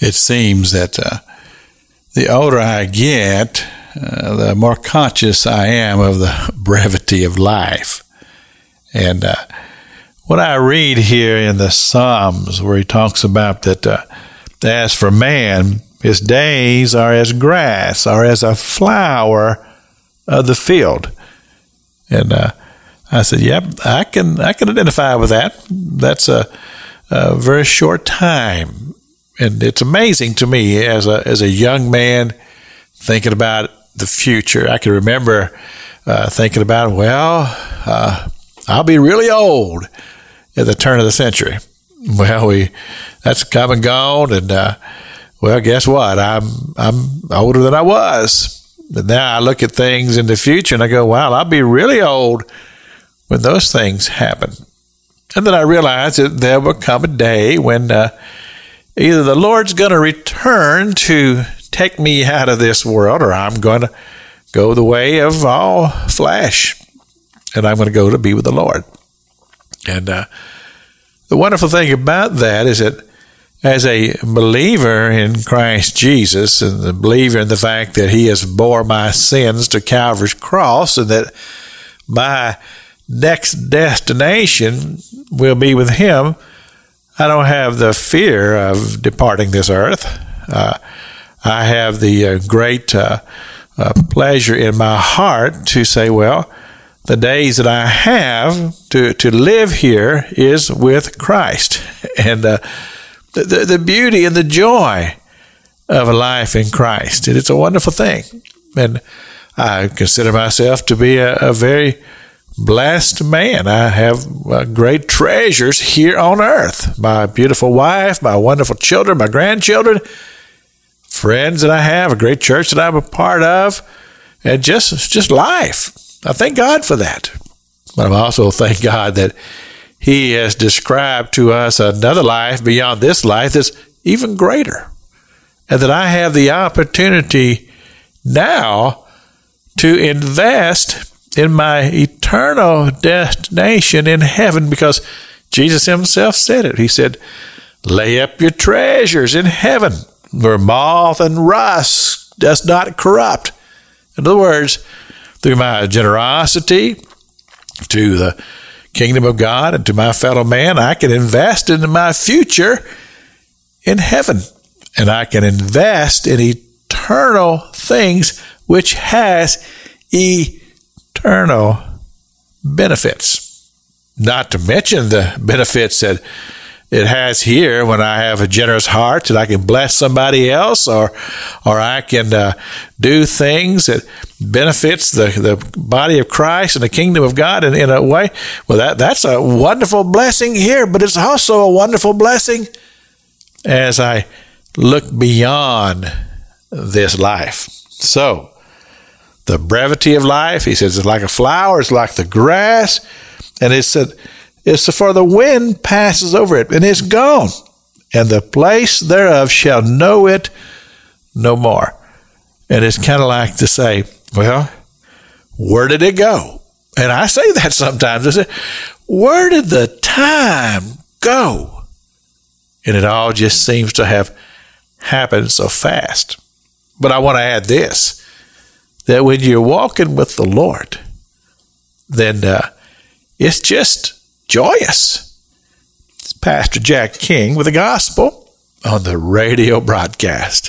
It seems that uh, the older I get, uh, the more conscious I am of the brevity of life. And uh, what I read here in the Psalms, where he talks about that, uh, as for man, his days are as grass, are as a flower of the field. And uh, I said, "Yep, I can I can identify with that. That's a, a very short time, and it's amazing to me as a as a young man thinking about the future. I can remember uh, thinking about, well, uh, I'll be really old at the turn of the century. Well, we that's come and gone, and uh, well, guess what? I'm I'm older than I was. But now I look at things in the future and I go, wow, I'll be really old when those things happen. And then I realize that there will come a day when uh, either the Lord's going to return to take me out of this world, or I'm going to go the way of all flesh, and I'm going to go to be with the Lord. And uh, the wonderful thing about that is that as a believer in Christ Jesus and the believer in the fact that He has bore my sins to Calvary's cross and that my next destination will be with Him, I don't have the fear of departing this earth. Uh, I have the uh, great uh, uh pleasure in my heart to say, well, the days that I have to, to live here is with Christ. And uh, the, the, the beauty and the joy of a life in Christ. And it's a wonderful thing. And I consider myself to be a, a very blessed man. I have uh, great treasures here on earth my beautiful wife, my wonderful children, my grandchildren, friends that I have, a great church that I'm a part of, and just, just life. I thank God for that. But I also thank God that He has described to us another life beyond this life that's even greater. And that I have the opportunity now to invest in my destination in heaven because Jesus himself said it. He said, Lay up your treasures in heaven where moth and rust does not corrupt. In other words, through my generosity to the kingdom of God and to my fellow man, I can invest in my future in heaven. And I can invest in eternal things which has eternal benefits. Not to mention the benefits that it has here when I have a generous heart that I can bless somebody else or or I can uh, do things that benefits the, the body of Christ and the kingdom of God in, in a way. Well, that, that's a wonderful blessing here, but it's also a wonderful blessing as I look beyond this life. So, the brevity of life, he says, it's like a flower, it's like the grass, and it's a is for the wind passes over it and it's gone, and the place thereof shall know it no more. And it's kind of like to say, well, where did it go? And I say that sometimes. I say, where did the time go? And it all just seems to have happened so fast. But I want to add this that when you're walking with the Lord, then uh, it's just joyous. It's Pastor Jack King with the gospel on the radio broadcast.